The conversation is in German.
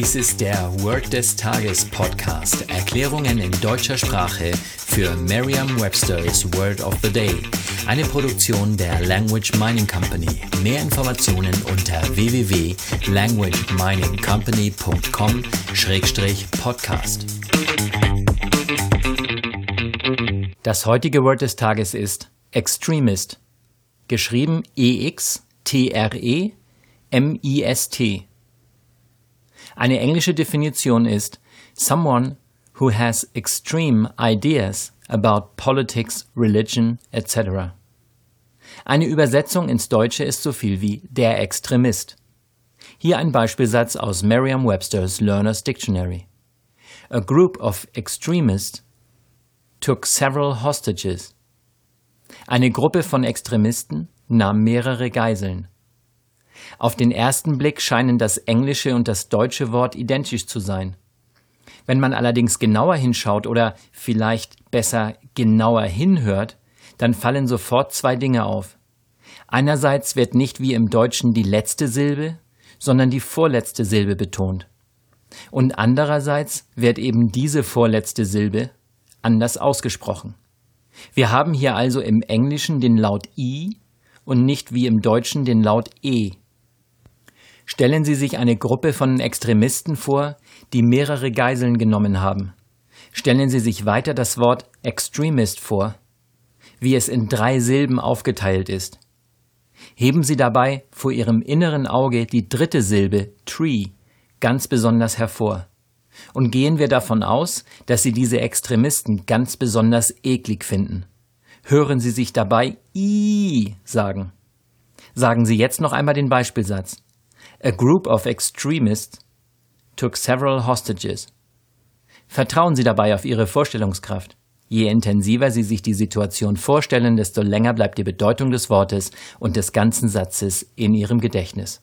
Dies ist der Word des Tages Podcast. Erklärungen in deutscher Sprache für Merriam-Webster's Word of the Day. Eine Produktion der Language Mining Company. Mehr Informationen unter www.languageminingcompany.com-podcast. Das heutige Word des Tages ist Extremist. Geschrieben E-X-T-R-E-M-I-S-T. Eine englische Definition ist someone who has extreme ideas about politics, religion, etc. Eine Übersetzung ins Deutsche ist so viel wie der Extremist. Hier ein Beispielsatz aus Merriam-Webster's Learner's Dictionary. A group of extremists took several hostages. Eine Gruppe von Extremisten nahm mehrere Geiseln. Auf den ersten Blick scheinen das englische und das deutsche Wort identisch zu sein. Wenn man allerdings genauer hinschaut oder vielleicht besser genauer hinhört, dann fallen sofort zwei Dinge auf. Einerseits wird nicht wie im Deutschen die letzte Silbe, sondern die vorletzte Silbe betont. Und andererseits wird eben diese vorletzte Silbe anders ausgesprochen. Wir haben hier also im Englischen den Laut I und nicht wie im Deutschen den Laut E. Stellen Sie sich eine Gruppe von Extremisten vor, die mehrere Geiseln genommen haben. Stellen Sie sich weiter das Wort Extremist vor, wie es in drei Silben aufgeteilt ist. Heben Sie dabei vor Ihrem inneren Auge die dritte Silbe Tree ganz besonders hervor. Und gehen wir davon aus, dass Sie diese Extremisten ganz besonders eklig finden. Hören Sie sich dabei I sagen. Sagen Sie jetzt noch einmal den Beispielsatz. A group of extremists took several hostages. Vertrauen Sie dabei auf Ihre Vorstellungskraft. Je intensiver Sie sich die Situation vorstellen, desto länger bleibt die Bedeutung des Wortes und des ganzen Satzes in Ihrem Gedächtnis.